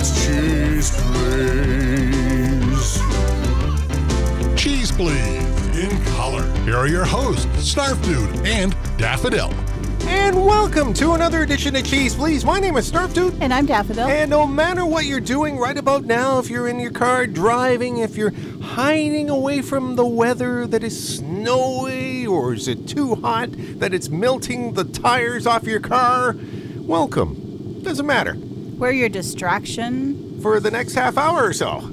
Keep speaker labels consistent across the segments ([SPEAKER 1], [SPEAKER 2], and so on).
[SPEAKER 1] Yeah, cheese, please.
[SPEAKER 2] Cheese Please in color. Here are your hosts, Snarf Dude and Daffodil.
[SPEAKER 3] And welcome to another edition of Cheese Please. My name is Snarf Dude.
[SPEAKER 4] And I'm Daffodil.
[SPEAKER 3] And no matter what you're doing right about now, if you're in your car driving, if you're hiding away from the weather that is snowy, or is it too hot that it's melting the tires off your car, welcome. Doesn't matter.
[SPEAKER 4] We're your distraction.
[SPEAKER 3] For the next half hour or so.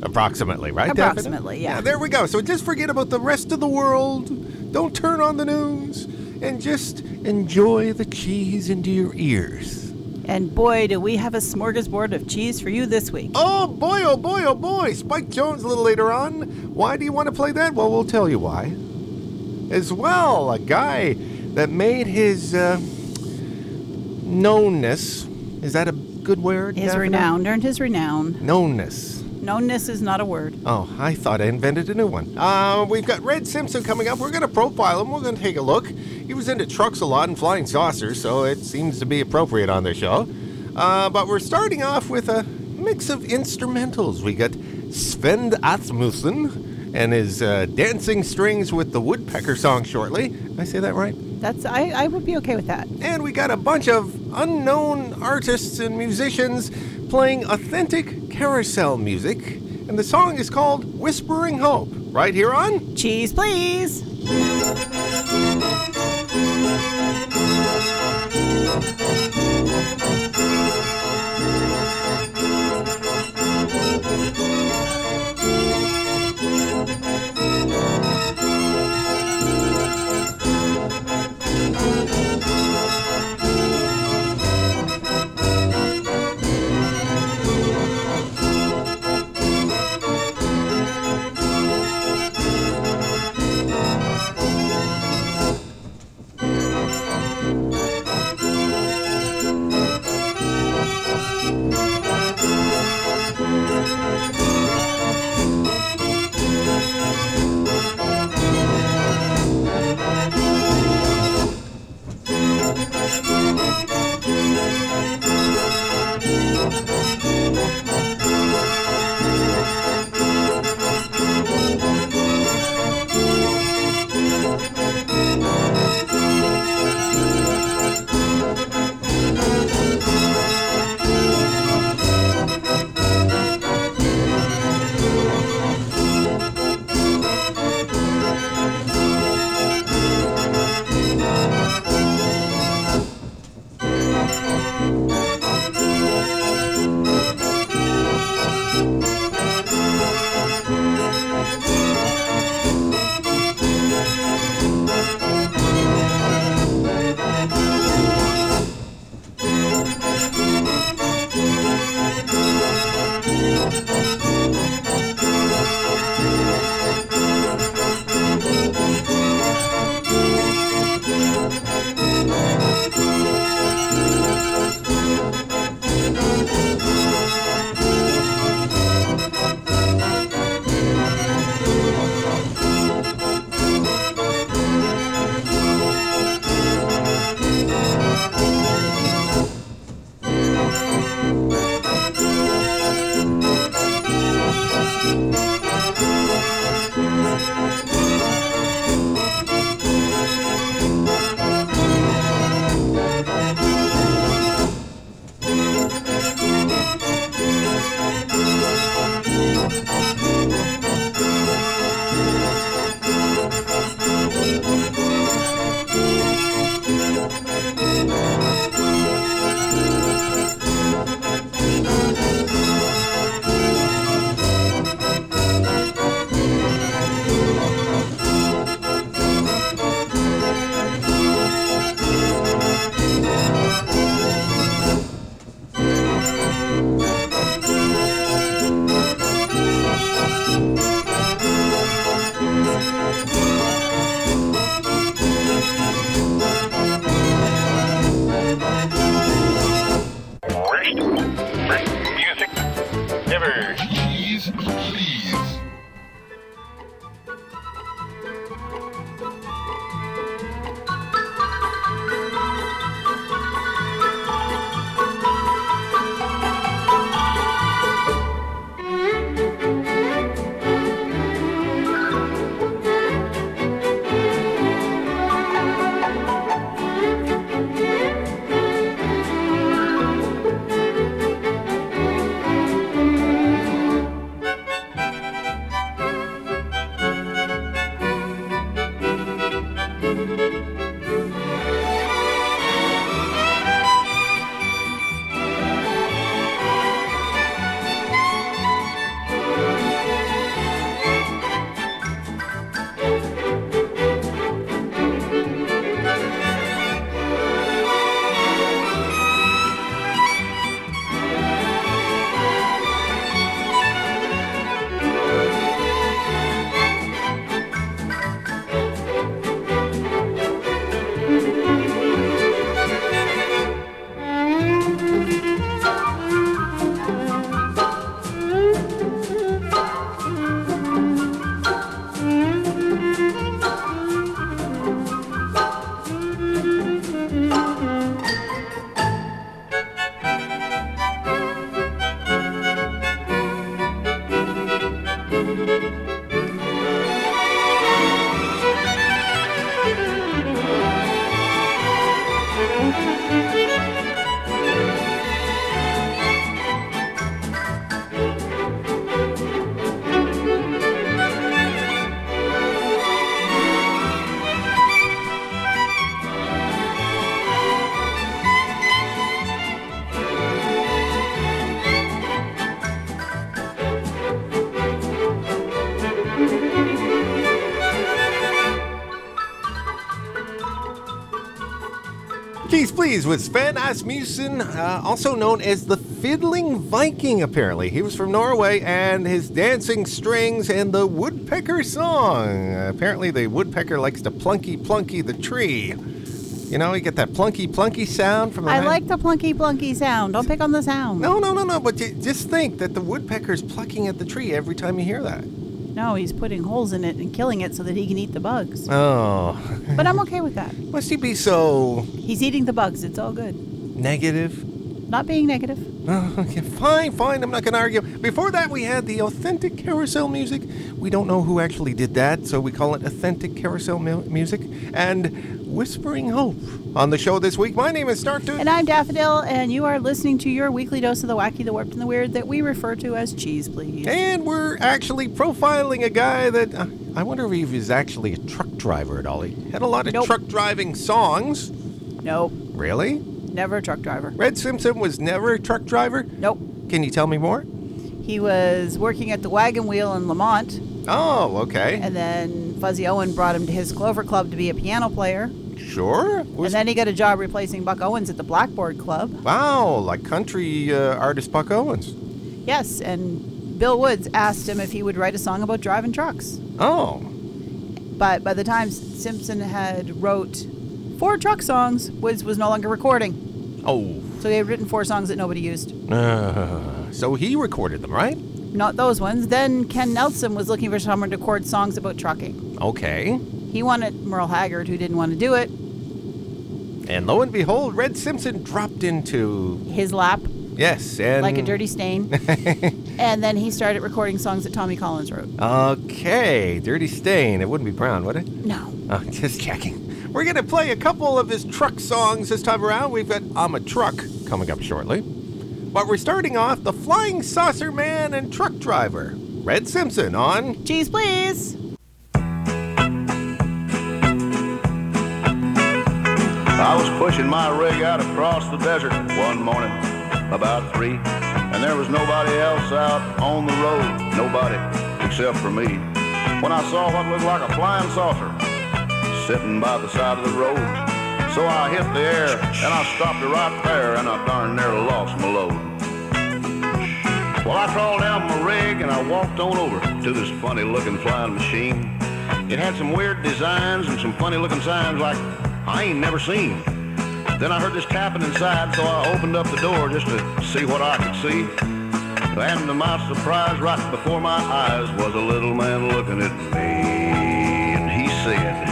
[SPEAKER 3] Approximately, right?
[SPEAKER 4] Approximately, yeah.
[SPEAKER 3] There we go. So just forget about the rest of the world. Don't turn on the news. And just enjoy the cheese into your ears.
[SPEAKER 4] And boy, do we have a smorgasbord of cheese for you this week.
[SPEAKER 3] Oh boy, oh boy, oh boy. Spike Jones a little later on. Why do you want to play that? Well, we'll tell you why. As well, a guy that made his uh, knownness. Is that a good word?
[SPEAKER 4] His
[SPEAKER 3] Daphne?
[SPEAKER 4] renown, earned his renown.
[SPEAKER 3] Knownness.
[SPEAKER 4] Knownness is not a word.
[SPEAKER 3] Oh, I thought I invented a new one. Uh, we've got Red Simpson coming up. We're going to profile him. We're going to take a look. He was into trucks a lot and flying saucers, so it seems to be appropriate on the show. Uh, but we're starting off with a mix of instrumentals. We got Svend Asmussen and his uh, dancing strings with the woodpecker song shortly. Did I say that right?
[SPEAKER 4] That's I, I would be okay with that.
[SPEAKER 3] And we got a bunch of unknown artists and musicians playing authentic carousel music. And the song is called Whispering Hope, right here on
[SPEAKER 4] Cheese Please.
[SPEAKER 3] With Svend Asmussen, uh, also known as the Fiddling Viking, apparently. He was from Norway, and his dancing strings and the woodpecker song. apparently, the woodpecker likes to plunky plunky the tree. You know, you get that plunky plunky sound from the.
[SPEAKER 4] I like the plunky plunky sound. Don't pick on the sound.
[SPEAKER 3] No, no, no, no, but you just think that the woodpecker's plucking at the tree every time you hear that.
[SPEAKER 4] No, he's putting holes in it and killing it so that he can eat the bugs.
[SPEAKER 3] Oh,
[SPEAKER 4] But I'm okay with that.
[SPEAKER 3] must he be so
[SPEAKER 4] He's eating the bugs. It's all good.
[SPEAKER 3] negative?
[SPEAKER 4] Not being negative.
[SPEAKER 3] Oh, okay, fine, fine. I'm not going to argue. Before that, we had the authentic carousel music. We don't know who actually did that, so we call it authentic carousel mu- music. And Whispering Hope on the show this week. My name is Snarf Dude.
[SPEAKER 4] And I'm Daffodil, and you are listening to your weekly dose of the wacky, the warped, and the weird that we refer to as cheese, please.
[SPEAKER 3] And we're actually profiling a guy that uh, I wonder if he was actually a truck driver at all. He had a lot of
[SPEAKER 4] Nope.
[SPEAKER 3] truck driving songs.
[SPEAKER 4] Nope.
[SPEAKER 3] Really?
[SPEAKER 4] Never a truck driver.
[SPEAKER 3] Red Simpson was never a truck driver?
[SPEAKER 4] Nope.
[SPEAKER 3] Can you tell me more?
[SPEAKER 4] He was working at the Wagon Wheel in Lamont,
[SPEAKER 3] Oh, okay.
[SPEAKER 4] and then Fuzzy Owen brought him to his Clover Club to be a piano player.
[SPEAKER 3] Sure. Was-
[SPEAKER 4] And then he got a job replacing Buck Owens at the Blackboard Club.
[SPEAKER 3] wow, like country uh, artist Buck Owens.
[SPEAKER 4] Yes, and Bill Woods asked him if he would write a song about driving trucks.
[SPEAKER 3] Oh,
[SPEAKER 4] But by the time Simpson had wrote four truck songs, Woods was no longer recording.
[SPEAKER 3] oh.
[SPEAKER 4] So he had written four songs that nobody used.
[SPEAKER 3] Uh, so he recorded them, right?
[SPEAKER 4] Not those ones. Then Ken Nelson was looking for someone to record songs about trucking.
[SPEAKER 3] Okay.
[SPEAKER 4] He wanted Merle Haggard, who didn't want to do it.
[SPEAKER 3] And lo and behold, Red Simpson dropped into
[SPEAKER 4] His lap,
[SPEAKER 3] yes, and
[SPEAKER 4] like a dirty stain. and then he started recording songs that Tommy Collins wrote.
[SPEAKER 3] Okay, dirty stain. It wouldn't be brown, would it?
[SPEAKER 4] No.
[SPEAKER 3] Oh, just checking. We're gonna play a couple of his truck songs this time around. We've got "I'm a Truck" coming up shortly, but we're starting off the Flying Saucer Man and Truck Driver, Red Simpson on
[SPEAKER 4] Cheese, please.
[SPEAKER 5] I was pushing my rig out across the desert one morning, about three, and there was nobody else out on the road, nobody except for me. When I saw what looked like a flying saucer sitting by the side of the road, so I hit the air and I stopped it right there, and I darn near lost my load. Well, I crawled down my rig and I walked on over to this funny looking flying machine. It had some weird designs and some funny looking signs like I ain't never seen. Then I heard this tapping inside, so I opened up the door just to see what I could see. And to my surprise, right before my eyes was a little man looking at me. And he said,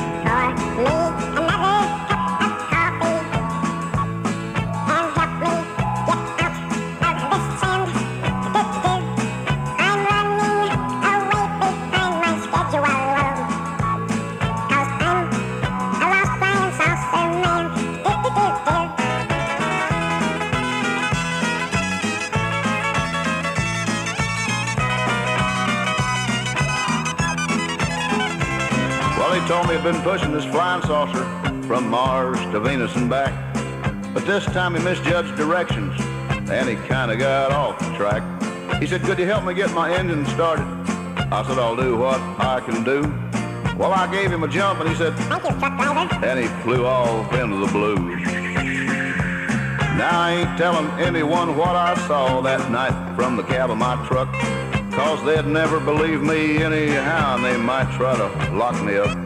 [SPEAKER 5] been pushing this flying saucer from Mars to Venus and back. But this time he misjudged directions, and he kinda got off the track. He said, could you help me get my engine started? I said, I'll do what I can do. Well, I gave him a jump, and he said,
[SPEAKER 6] Thank you, truck driver.
[SPEAKER 5] and he flew off into the blue. Now I ain't telling anyone what I saw that night from the cab of my truck, cause they'd never believe me anyhow, and they might try to lock me up.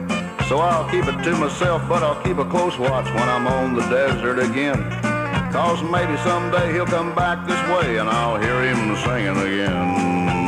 [SPEAKER 5] So I'll keep it to myself, but I'll keep a close watch when I'm on the desert again. Cause maybe someday he'll come back this way and I'll hear him singing again.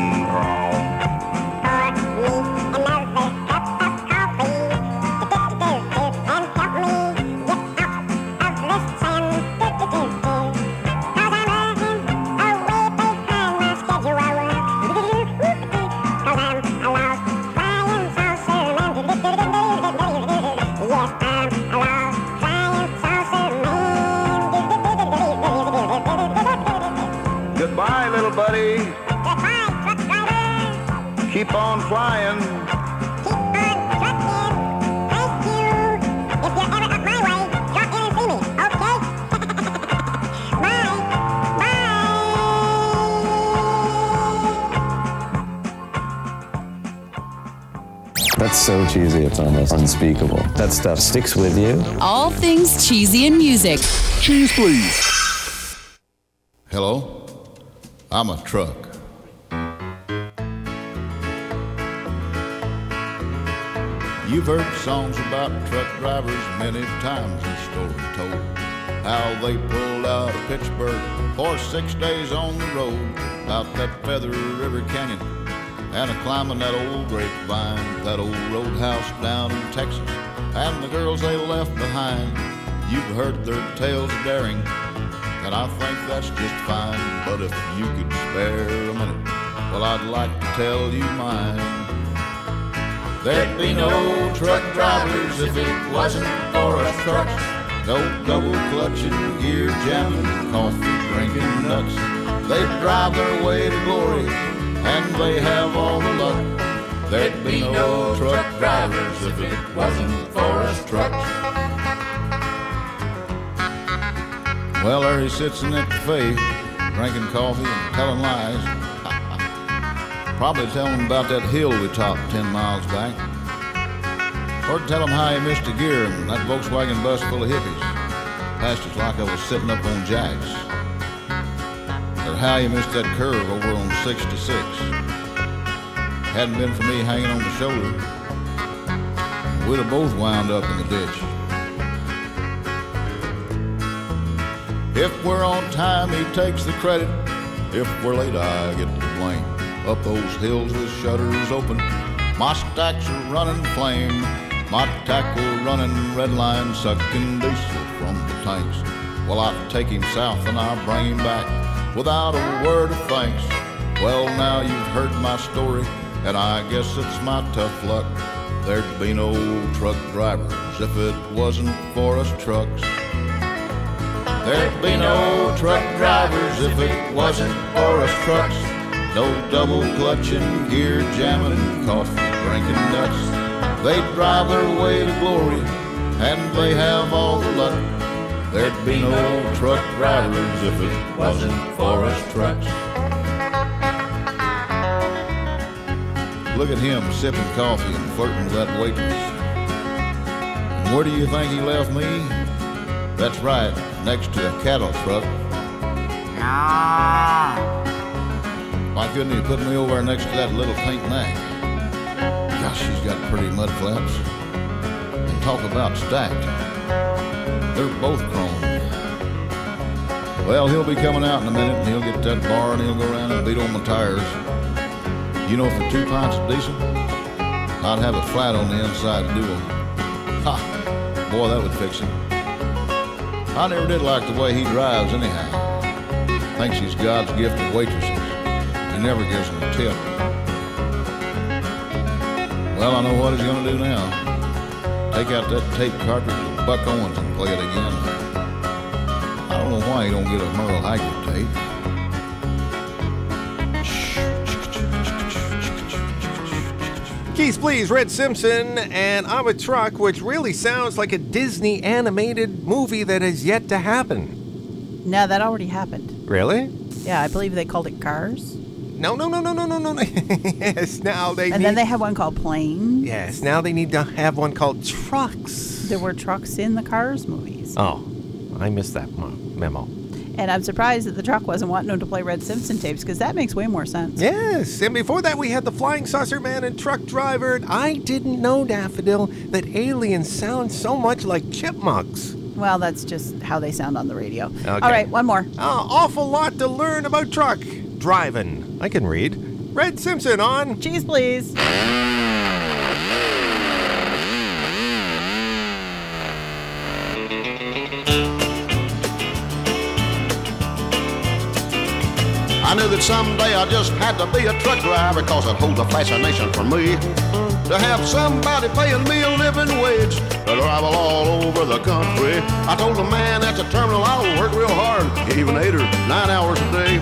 [SPEAKER 5] Goodbye, little buddy. Keep on flying. Keep on trucking. Thank you. If you're ever up my way, drop in and see me, okay? bye. Bye.
[SPEAKER 7] That's so cheesy, it's almost unspeakable. That stuff sticks with you.
[SPEAKER 8] All things cheesy in music.
[SPEAKER 1] Cheese, please.
[SPEAKER 9] I'm a truck. You've heard songs about truck drivers many times, the story told. How they pulled out of Pittsburgh for six days on the road, out that Feather River Canyon, and a climbing that old grapevine, that old roadhouse down in Texas, and the girls they left behind. You've heard their tales of daring, and I think that's just fine. But if you could spare a minute, well, I'd like to tell you mine. There'd be no truck drivers if it wasn't for us trucks. No double clutching, gear jamming, coffee drinking nuts. They drive their way to glory, and they have all the luck. There'd be no truck drivers if it wasn't for us trucks. Well, there he sits in that cafe, drinking coffee and telling lies. Probably tell him about that hill we topped 10 miles back. Or tell him how he missed a gear in that Volkswagen bus full of hippies. Passed us like I was sitting up on jacks. Or how he missed that curve over on 66. Hadn't been for me hanging on the shoulder, we'd have both wound up in the ditch. If we're on time, he takes the credit. If we're late, I get the blame. Up those hills with shutters open, my stacks are running flame. My tackle running red line, sucking diesel from the tanks. Well, I take him south and I bring him back without a word of thanks. Well, now you've heard my story, and I guess it's my tough luck. There'd be no truck drivers if it wasn't for us trucks. There'd be no truck drivers if it wasn't for us trucks. No double clutching, gear jamming, coffee drinking nuts. They drive their way to glory, and they have all the luck. There'd be no truck drivers if it wasn't for us trucks. Look at him sipping coffee and flirting with that waitress. And where do you think he left me? That's right, next to a cattle truck. Ah. Why couldn't you put me over next to that little pink nag? Gosh, she's got pretty mud flaps. And talk about stacked. They're both chrome. Well, he'll be coming out in a minute and he'll get that bar and he'll go around and beat on my tires. You know, for two pints of diesel, I'd have it flat on the inside to do them. Ha! Boy, that would fix him. I never did like the way he drives anyhow. Thinks he's God's gift to waitresses. He never gives them a tip. Well, I know what he's gonna do now. Take out that tape cartridge of Buck Owens and play it again. I don't know why he don't get a Merle Haggard tape.
[SPEAKER 3] Cheese, please, Red Simpson, and I'm a truck, which really sounds like a Disney animated movie that has yet to happen.
[SPEAKER 4] No, that already happened.
[SPEAKER 3] Really?
[SPEAKER 4] Yeah, I believe they called it Cars.
[SPEAKER 3] No, no, no, no, no, no, no. no. yes, now they
[SPEAKER 4] And
[SPEAKER 3] need.
[SPEAKER 4] then they had one called Planes.
[SPEAKER 3] yes, now they need to have one called Trucks.
[SPEAKER 4] There were trucks in the Cars movies.
[SPEAKER 3] Oh, I missed that memo.
[SPEAKER 4] And I'm surprised that the truck wasn't wanting them to play Red Simpson tapes because that makes way more sense.
[SPEAKER 3] Yes, and before that we had the Flying Saucer Man and Truck Driver. And I didn't know, Daffodil, that aliens sound so much like chipmunks.
[SPEAKER 4] Well, that's just how they sound on the radio.
[SPEAKER 3] Okay.
[SPEAKER 4] All right, one more.
[SPEAKER 3] Oh, awful lot to learn about truck driving. I can read. Red Simpson on.
[SPEAKER 4] Cheese, please.
[SPEAKER 10] I knew that someday I just had to be a truck driver because it holds a fascination for me. To have somebody paying me a living wage to travel all over the country. I told the man at the terminal I would work real hard, even eight or nine hours a day.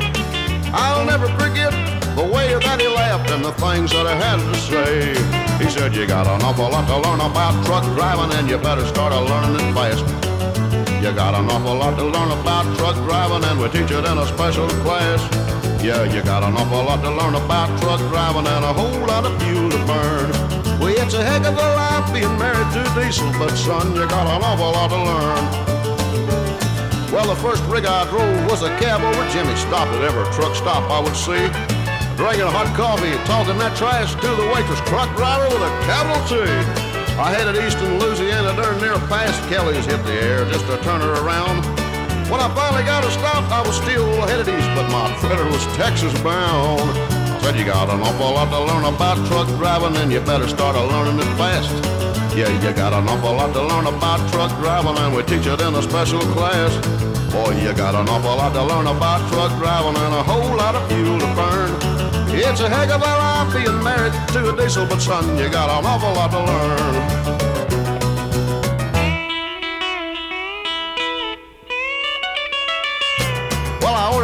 [SPEAKER 10] I'll never forget the way that he laughed and the things that I had to say. He said, You got an awful lot to learn about truck driving and you better start a learning it fast. You got an awful lot to learn about truck driving, and we teach it in a special class. Yeah, you got an awful lot to learn about truck driving and a whole lot of fuel to burn. Well, it's a heck of a life being married to diesel, but son, you got an awful lot to learn. Well, the first rig I drove was a cab over Jimmy stopped at every truck stop I would see. Drinking hot coffee, talking that trash to the waitress, truck driver with a capital T. I headed east in Louisiana, darn near past Kelly's, hit the air just to turn her around. When I finally got her stop, I was still headed east, but my fritter was Texas bound. I said, You got an awful lot to learn about truck driving, and you better start learning it fast. Yeah, you got an awful lot to learn about truck driving, and we teach it in a special class. Boy, you got an awful lot to learn about truck driving and a whole lot of fuel to burn. It's a heck of a life being married to a diesel, but son, you got an awful lot to learn.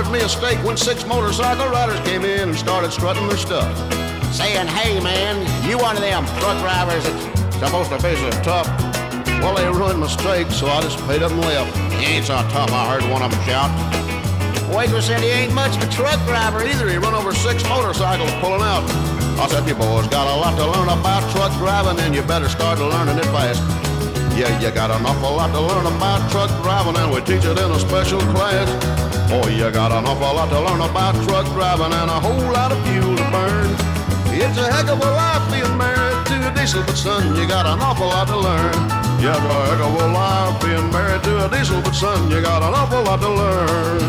[SPEAKER 10] Ordered me a steak when six motorcycle riders came in and started strutting their stuff. Saying, hey man, you one of them truck drivers that's supposed to be so tough. Well, they ruined my steak, so I just paid up and left. He ain't so tough, I heard one of them shout. Waitress said he ain't much of a truck driver either. He run over six motorcycles pulling out. I said, you boys got a lot to learn about truck driving, and you better start learning it fast. Yeah, you got an awful lot to learn about truck driving, and we teach it in a special class. Oh, you got an awful lot to learn about truck driving and a whole lot of fuel to burn. It's a heck of a life being married to a diesel, but son, you got an awful lot to learn. You got a heck of a life being married to a diesel, but son, you got an awful lot to learn.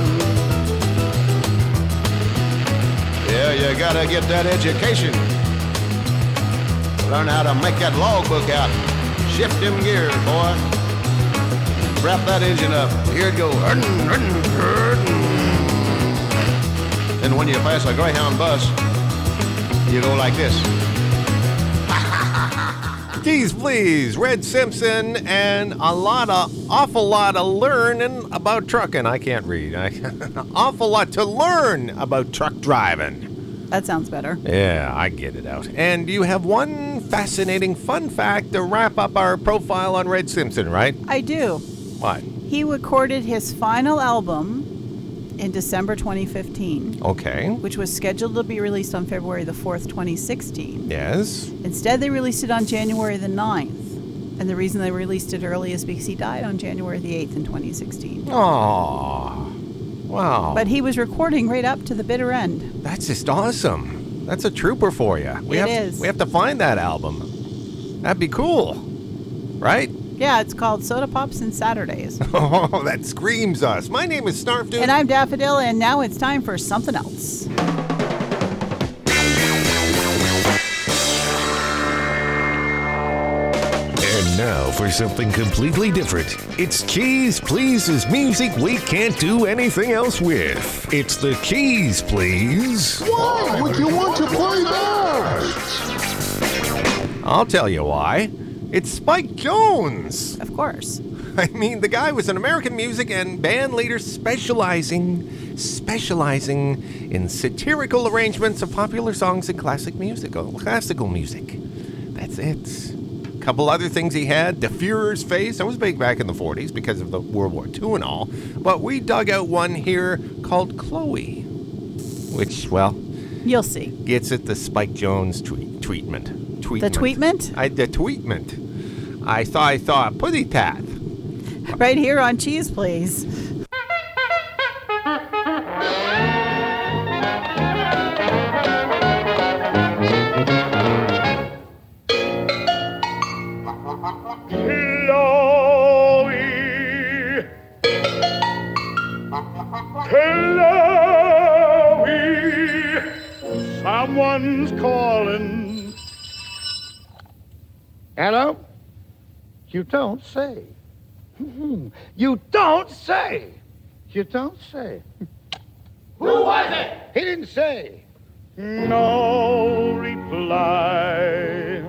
[SPEAKER 10] Yeah, you gotta get that education. Learn how to make that logbook out. Shift them gears, boy. Wrap that engine up. Here it goes. And when you pass a Greyhound bus, you go like this.
[SPEAKER 3] Cheese, please. Red Simpson and a lot of, awful lot of learning about trucking. I can't read. I, awful lot to learn about truck driving.
[SPEAKER 4] That sounds better.
[SPEAKER 3] Yeah, I get it out. And you have one fascinating fun fact to wrap up our profile on Red Simpson, right?
[SPEAKER 4] I do.
[SPEAKER 3] What?
[SPEAKER 4] He recorded his final album in December 2015,
[SPEAKER 3] Okay.
[SPEAKER 4] which was scheduled to be released on February the 4th, 2016.
[SPEAKER 3] Yes.
[SPEAKER 4] Instead, they released it on January the 9th. And the reason they released it early is because he died on January the 8th in 2016.
[SPEAKER 3] Aww. Wow.
[SPEAKER 4] But he was recording right up to the bitter end.
[SPEAKER 3] That's just awesome. That's a trooper for you. We
[SPEAKER 4] It
[SPEAKER 3] have
[SPEAKER 4] is.
[SPEAKER 3] we have to find that album. That'd be cool. Right?
[SPEAKER 4] Yeah, it's called Soda Pops and Saturdays.
[SPEAKER 3] Oh, that screams us. My name is Snarf Dude.
[SPEAKER 4] and I'm Daffodil, and now it's time for something else.
[SPEAKER 11] And now for something completely different. It's Cheese Please's music we can't do anything else with. It's the Cheese Please.
[SPEAKER 12] Why would you want to play that?
[SPEAKER 3] I'll tell you why. It's Spike Jones.
[SPEAKER 4] Of course.
[SPEAKER 3] I mean, the guy was an American music and band leader specializing specializing in satirical arrangements of popular songs and classic music, oh, classical music. That's it. A Couple other things he had. The Führer's face. That was big back in the 40s because of the World War II and all. But we dug out one here called Chloe, which, well,
[SPEAKER 4] You'll see.
[SPEAKER 3] gets it the Spike Jones tweet, treatment. Tweetment.
[SPEAKER 4] The tweetment?
[SPEAKER 3] I, the tweetment. I thought, I saw a putty tat.
[SPEAKER 4] Right here on Cheese Please.
[SPEAKER 12] Hmm. You don't say. You don't say. You don't say. Who was it? He didn't say.
[SPEAKER 13] No reply.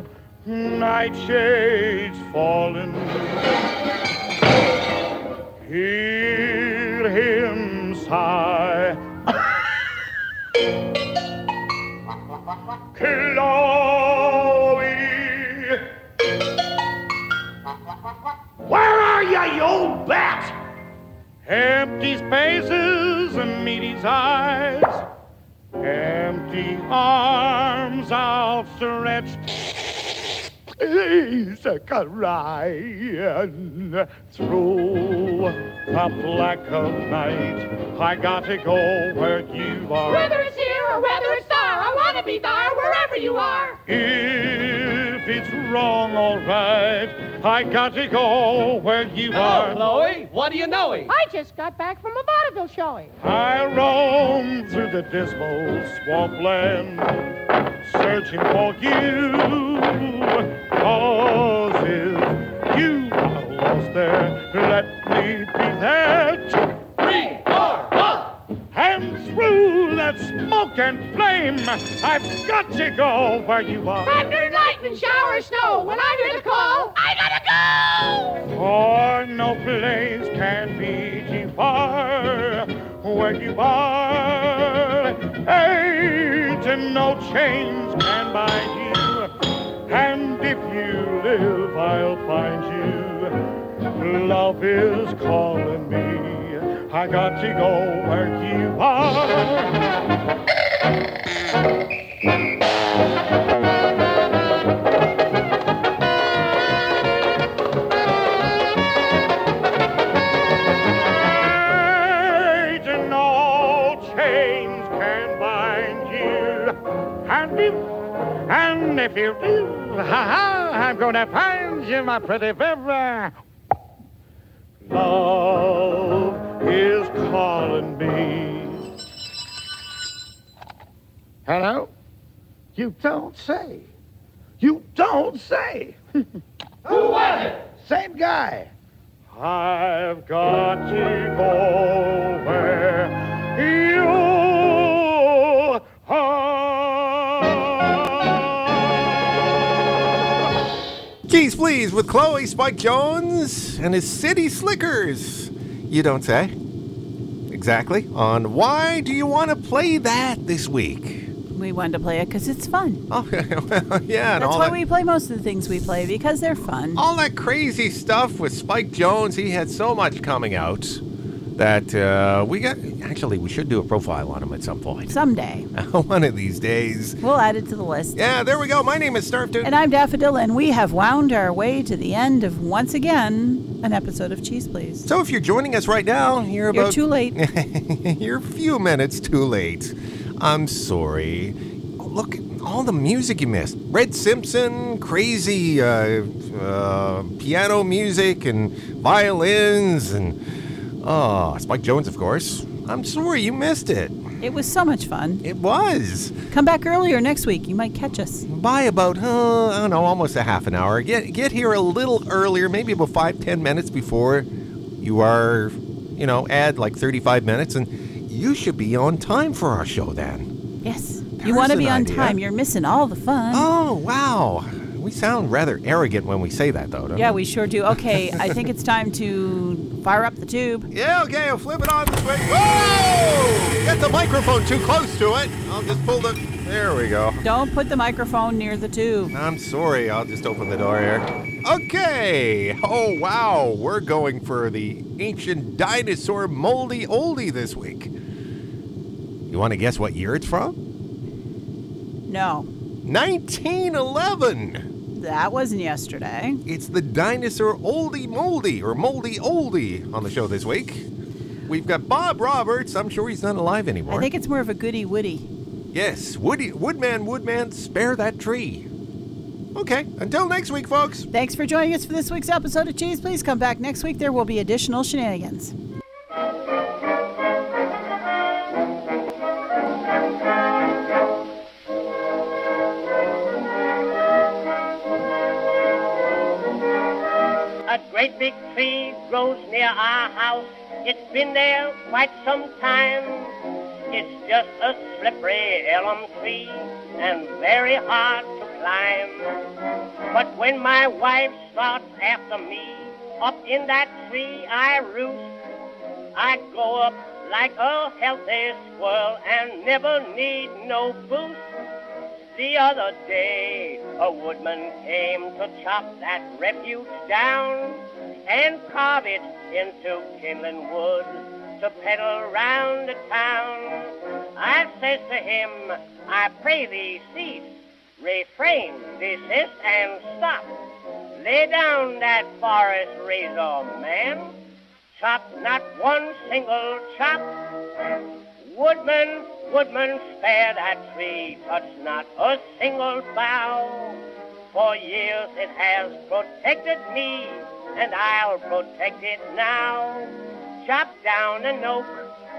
[SPEAKER 13] Nightshades falling. Hear him sigh. Chloe. Where are you, you old bat? Empty spaces and meet eyes. Empty arms outstretched. Please crying through the black of night. I gotta go where you are.
[SPEAKER 14] Whether it's here or whether it's there, I want to be there wherever you are.
[SPEAKER 13] If it's wrong, alright. I gotta go where you are.
[SPEAKER 14] Chloe. What do you know? I just got back from a vaudeville showing.
[SPEAKER 13] I roam through the dismal swampland, searching for you. Cause if you are lost there, let me be there. Three, four, one. And through that smoke and flame, I've got to go where you are.
[SPEAKER 14] Thunder, lightning, shower, snow. When I hear the call, I gotta go.
[SPEAKER 13] For no place can be too far where you are. Ain't no chains can bind you. And if you live, I'll find you. Love is calling me. I got to go where you are. You ha ha, I'm gonna find you, my pretty baby. Love is calling me.
[SPEAKER 12] Hello? You don't say. You don't say. Who was it? Same guy.
[SPEAKER 13] I've got to go where
[SPEAKER 3] Cheese, please, with Chloe Spike Jones and his City Slickers. You don't say. Exactly. On why do you want to play that this week?
[SPEAKER 4] We wanted to play it because it's fun.
[SPEAKER 3] Oh, well, yeah, and
[SPEAKER 4] That's
[SPEAKER 3] all
[SPEAKER 4] why
[SPEAKER 3] that,
[SPEAKER 4] we play most of the things we play because they're fun.
[SPEAKER 3] all that crazy stuff with Spike Jones. He had so much coming out that uh, we got. Actually, we should do a profile on him at some point.
[SPEAKER 4] Someday.
[SPEAKER 3] One of these days.
[SPEAKER 4] We'll add it to the list.
[SPEAKER 3] Yeah, there we go. My name is Snarf Dude.
[SPEAKER 4] And I'm Daffodil, and we have wound our way to the end of once again an episode of Cheese Please.
[SPEAKER 3] So if you're joining us right now, you're about
[SPEAKER 4] You're too late.
[SPEAKER 3] you're a few minutes too late. I'm sorry. Look at all the music you missed. Red Simpson, crazy uh, uh, piano music and violins and oh, Spike Jones, of course. I'm sorry you missed it.
[SPEAKER 4] It was so much fun.
[SPEAKER 3] It was.
[SPEAKER 4] Come back earlier next week. You might catch us.
[SPEAKER 3] By about, uh, I don't know, almost a half an hour. Get get here a little earlier, maybe about five, ten minutes before you are, you know, add like 35 minutes, and you should be on time for our show then.
[SPEAKER 4] Yes.
[SPEAKER 3] There's
[SPEAKER 4] you want to be on
[SPEAKER 3] idea.
[SPEAKER 4] time. You're missing all the fun.
[SPEAKER 3] Oh, wow. We sound rather arrogant when we say that, though, don't
[SPEAKER 4] Yeah,
[SPEAKER 3] we?
[SPEAKER 4] we sure do. Okay, I think it's time to fire up the tube.
[SPEAKER 3] Yeah, okay, I'll flip it on the switch. Whoa! Get the microphone too close to it. I'll just pull the There we go.
[SPEAKER 4] Don't put the microphone near the tube.
[SPEAKER 3] I'm sorry. I'll just open the door here. Okay. Oh, wow. We're going for the ancient dinosaur moldy oldie this week. You want to guess what year it's from?
[SPEAKER 4] No,
[SPEAKER 3] 1911.
[SPEAKER 4] That wasn't yesterday.
[SPEAKER 3] It's the dinosaur oldie moldy or moldy oldie on the show this week. We've got Bob Roberts. I'm sure he's not alive anymore.
[SPEAKER 4] I think it's more of a goody woody.
[SPEAKER 3] Yes, Woody, Woodman, Woodman, spare that tree. Okay, until next week, folks.
[SPEAKER 4] Thanks for joining us for this week's episode of Cheese. Please come back next week. There will be additional shenanigans.
[SPEAKER 15] Our house. It's been there quite some time. It's just a slippery elm tree and very hard to climb. But when my wife starts after me, up in that tree I roost. I go up like a healthy squirrel and never need no boost. The other day, a woodman came to chop that refuge down and carve it into kindling wood to peddle round the town. I says to him, I pray thee cease, refrain, desist, and stop. Lay down that forest razor, man. Chop not one single chop. Woodman, woodman, spare that tree, touch not a single bough. For years it has protected me, and I'll protect it now. Chop down an oak,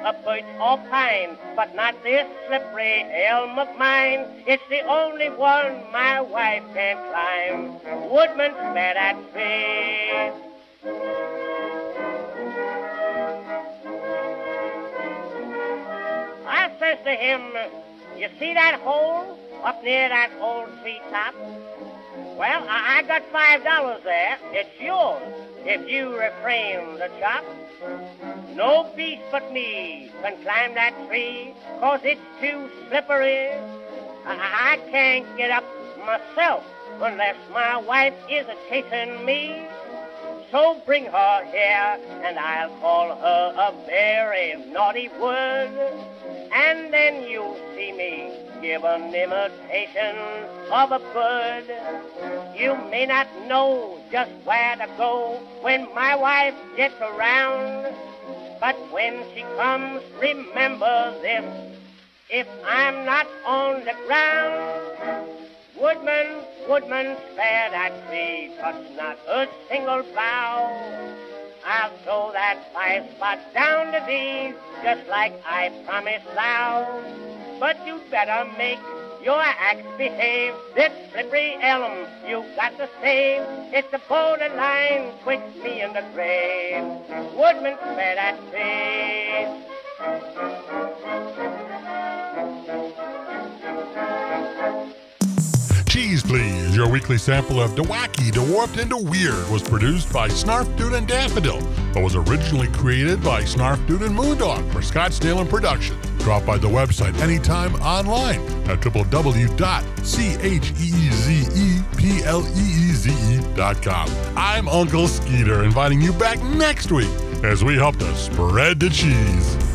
[SPEAKER 15] a birch or pine, but not this slippery elm of mine. It's the only one my wife can climb. Woodman, spare that tree. I says to him, you see that hole up near that old treetop? Well, I, I got five dollars there. It's yours if you refrain the chop. No beast but me can climb that tree, cause it's too slippery. I, I can't get up myself unless my wife is a chasing me. So bring her here, and I'll call her a very naughty word. And then you'll see me give an imitation of a bird. You may not know just where to go when my wife gets around. But when she comes, remember this. If I'm not on the ground, Woodman, woodman, spare that tree, touch not a single bough. I'll throw that five spot down to thee, just like I promised thou. But you better make your axe behave. This slippery elm you got to save. It's the borderline twixt me and the grave. Woodman, spare that tree.
[SPEAKER 1] Cheese Please, your weekly sample of Wacky, Dwarfed into Weird, was produced by Snarf Dude and Daffodil, but was originally created by Snarf Dude and Moondog for Scottsdale and Production. Drop by the website anytime online at www.cheezepleeze.com. I'm Uncle Skeeter, inviting you back next week as we help to spread the cheese.